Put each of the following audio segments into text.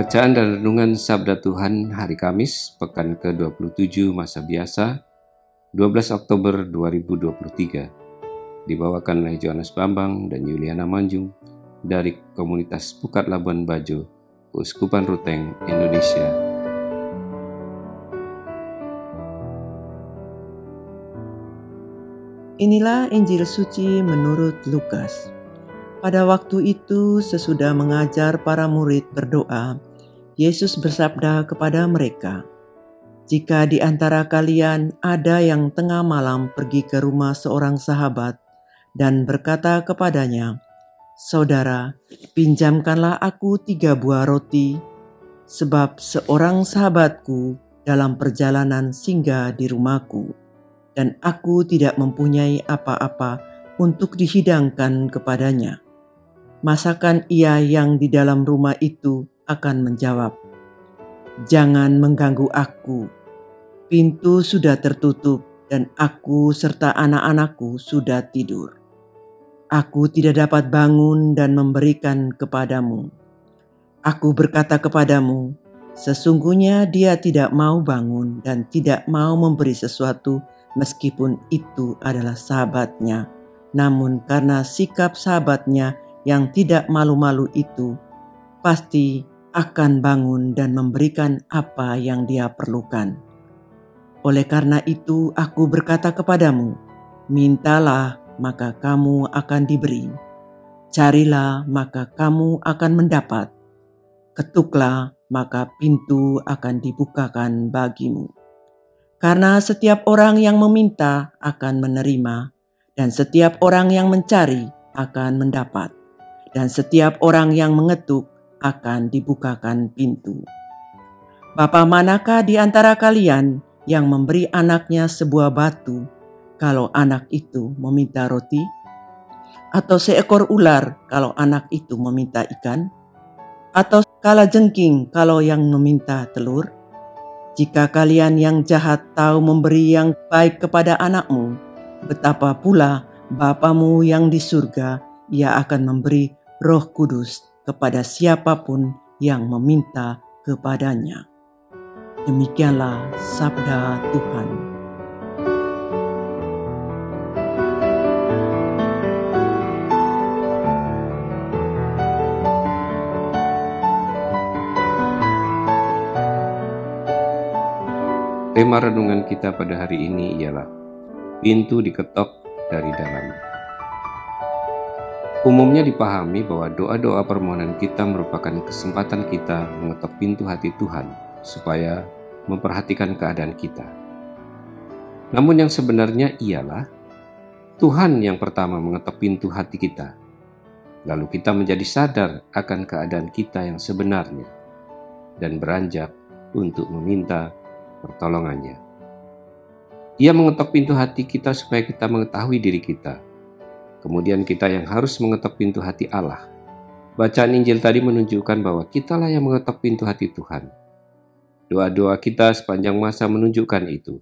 Bacaan dan Renungan Sabda Tuhan Hari Kamis, Pekan ke-27 Masa Biasa, 12 Oktober 2023, dibawakan oleh Johannes Bambang dan Yuliana Manjung dari Komunitas Pukat Labuan Bajo, Uskupan Ruteng, Indonesia. Inilah Injil suci menurut Lukas. Pada waktu itu, sesudah mengajar para murid berdoa, Yesus bersabda kepada mereka, "Jika di antara kalian ada yang tengah malam pergi ke rumah seorang sahabat dan berkata kepadanya, 'Saudara, pinjamkanlah aku tiga buah roti, sebab seorang sahabatku dalam perjalanan singgah di rumahku, dan aku tidak mempunyai apa-apa untuk dihidangkan kepadanya.' masakan ia yang di dalam rumah itu akan menjawab, "Jangan mengganggu aku. Pintu sudah tertutup dan aku serta anak-anakku sudah tidur. Aku tidak dapat bangun dan memberikan kepadamu. Aku berkata kepadamu, sesungguhnya dia tidak mau bangun dan tidak mau memberi sesuatu meskipun itu adalah sahabatnya. Namun karena sikap sahabatnya yang tidak malu-malu itu pasti akan bangun dan memberikan apa yang dia perlukan. Oleh karena itu, aku berkata kepadamu: mintalah, maka kamu akan diberi, carilah, maka kamu akan mendapat, ketuklah, maka pintu akan dibukakan bagimu. Karena setiap orang yang meminta akan menerima, dan setiap orang yang mencari akan mendapat dan setiap orang yang mengetuk akan dibukakan pintu. Bapa manakah di antara kalian yang memberi anaknya sebuah batu kalau anak itu meminta roti? Atau seekor ular kalau anak itu meminta ikan? Atau kala jengking kalau yang meminta telur? Jika kalian yang jahat tahu memberi yang baik kepada anakmu, betapa pula Bapamu yang di surga, ia akan memberi Roh Kudus kepada siapa pun yang meminta kepadanya. Demikianlah sabda Tuhan. Tema renungan kita pada hari ini ialah pintu diketok dari dalam. Umumnya dipahami bahwa doa-doa permohonan kita merupakan kesempatan kita mengetok pintu hati Tuhan supaya memperhatikan keadaan kita. Namun yang sebenarnya ialah Tuhan yang pertama mengetok pintu hati kita. Lalu kita menjadi sadar akan keadaan kita yang sebenarnya dan beranjak untuk meminta pertolongannya. Ia mengetok pintu hati kita supaya kita mengetahui diri kita, Kemudian kita yang harus mengetok pintu hati Allah. Bacaan Injil tadi menunjukkan bahwa kitalah yang mengetok pintu hati Tuhan. Doa-doa kita sepanjang masa menunjukkan itu.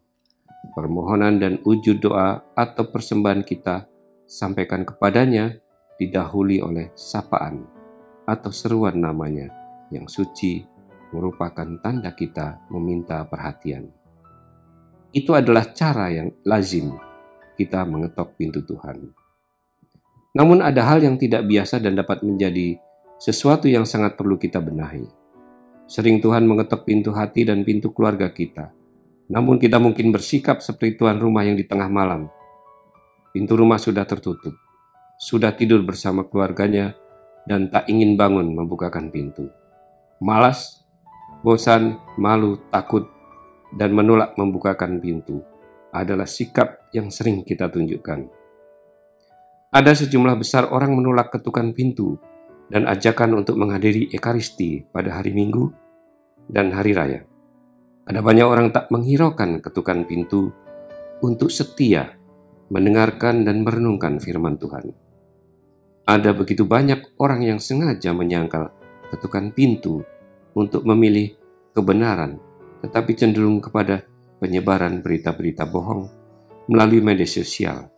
Permohonan dan wujud doa atau persembahan kita sampaikan kepadanya didahului oleh sapaan atau seruan namanya yang suci merupakan tanda kita meminta perhatian. Itu adalah cara yang lazim kita mengetok pintu Tuhan. Namun ada hal yang tidak biasa dan dapat menjadi sesuatu yang sangat perlu kita benahi. Sering Tuhan mengetok pintu hati dan pintu keluarga kita. Namun kita mungkin bersikap seperti tuan rumah yang di tengah malam. Pintu rumah sudah tertutup, sudah tidur bersama keluarganya, dan tak ingin bangun membukakan pintu. Malas, bosan, malu, takut, dan menolak membukakan pintu. adalah sikap yang sering kita tunjukkan. Ada sejumlah besar orang menolak ketukan pintu dan ajakan untuk menghadiri Ekaristi pada hari Minggu dan hari raya. Ada banyak orang tak menghiraukan ketukan pintu untuk setia mendengarkan dan merenungkan firman Tuhan. Ada begitu banyak orang yang sengaja menyangkal ketukan pintu untuk memilih kebenaran, tetapi cenderung kepada penyebaran berita-berita bohong melalui media sosial,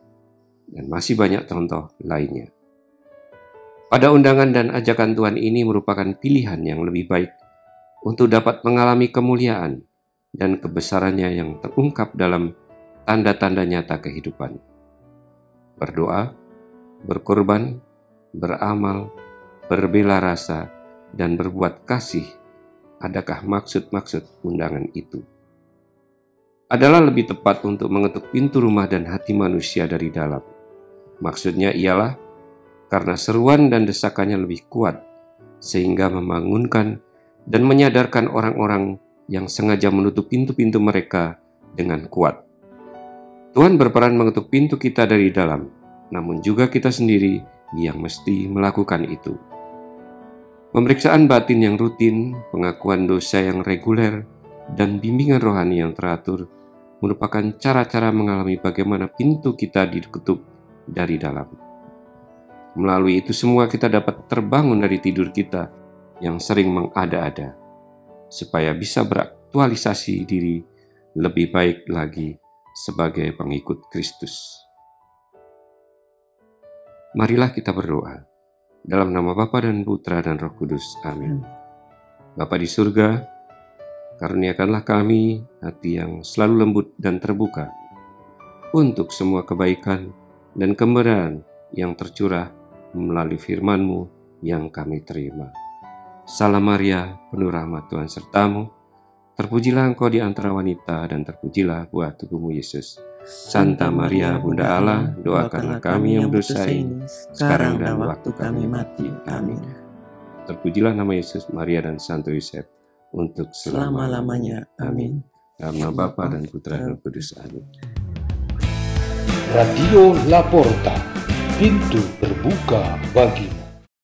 dan masih banyak contoh lainnya. Pada undangan dan ajakan Tuhan ini merupakan pilihan yang lebih baik untuk dapat mengalami kemuliaan dan kebesarannya yang terungkap dalam tanda-tanda nyata kehidupan. Berdoa, berkorban, beramal, berbela rasa, dan berbuat kasih. Adakah maksud-maksud undangan itu? adalah lebih tepat untuk mengetuk pintu rumah dan hati manusia dari dalam. Maksudnya ialah karena seruan dan desakannya lebih kuat, sehingga membangunkan dan menyadarkan orang-orang yang sengaja menutup pintu-pintu mereka dengan kuat. Tuhan berperan mengetuk pintu kita dari dalam, namun juga kita sendiri yang mesti melakukan itu. Pemeriksaan batin yang rutin, pengakuan dosa yang reguler, dan bimbingan rohani yang teratur merupakan cara-cara mengalami bagaimana pintu kita diketuk dari dalam. Melalui itu semua kita dapat terbangun dari tidur kita yang sering mengada-ada, supaya bisa beraktualisasi diri lebih baik lagi sebagai pengikut Kristus. Marilah kita berdoa. Dalam nama Bapa dan Putra dan Roh Kudus. Amin. Bapa di surga, Karuniakanlah kami hati yang selalu lembut dan terbuka untuk semua kebaikan dan kebenaran yang tercurah melalui firman-Mu yang kami terima. Salam Maria, penuh rahmat Tuhan sertamu. Terpujilah engkau di antara wanita dan terpujilah buah tubuhmu Yesus. Santa Maria, Bunda Allah, doakanlah kami yang berdosa ini, sekarang dan waktu kami mati. Amin. Terpujilah nama Yesus, Maria, dan Santo Yosef untuk selama-lamanya. Amin. Dalam Bapa dan Putra dan Kudus. Amin. Radio Laporta, pintu terbuka bagimu.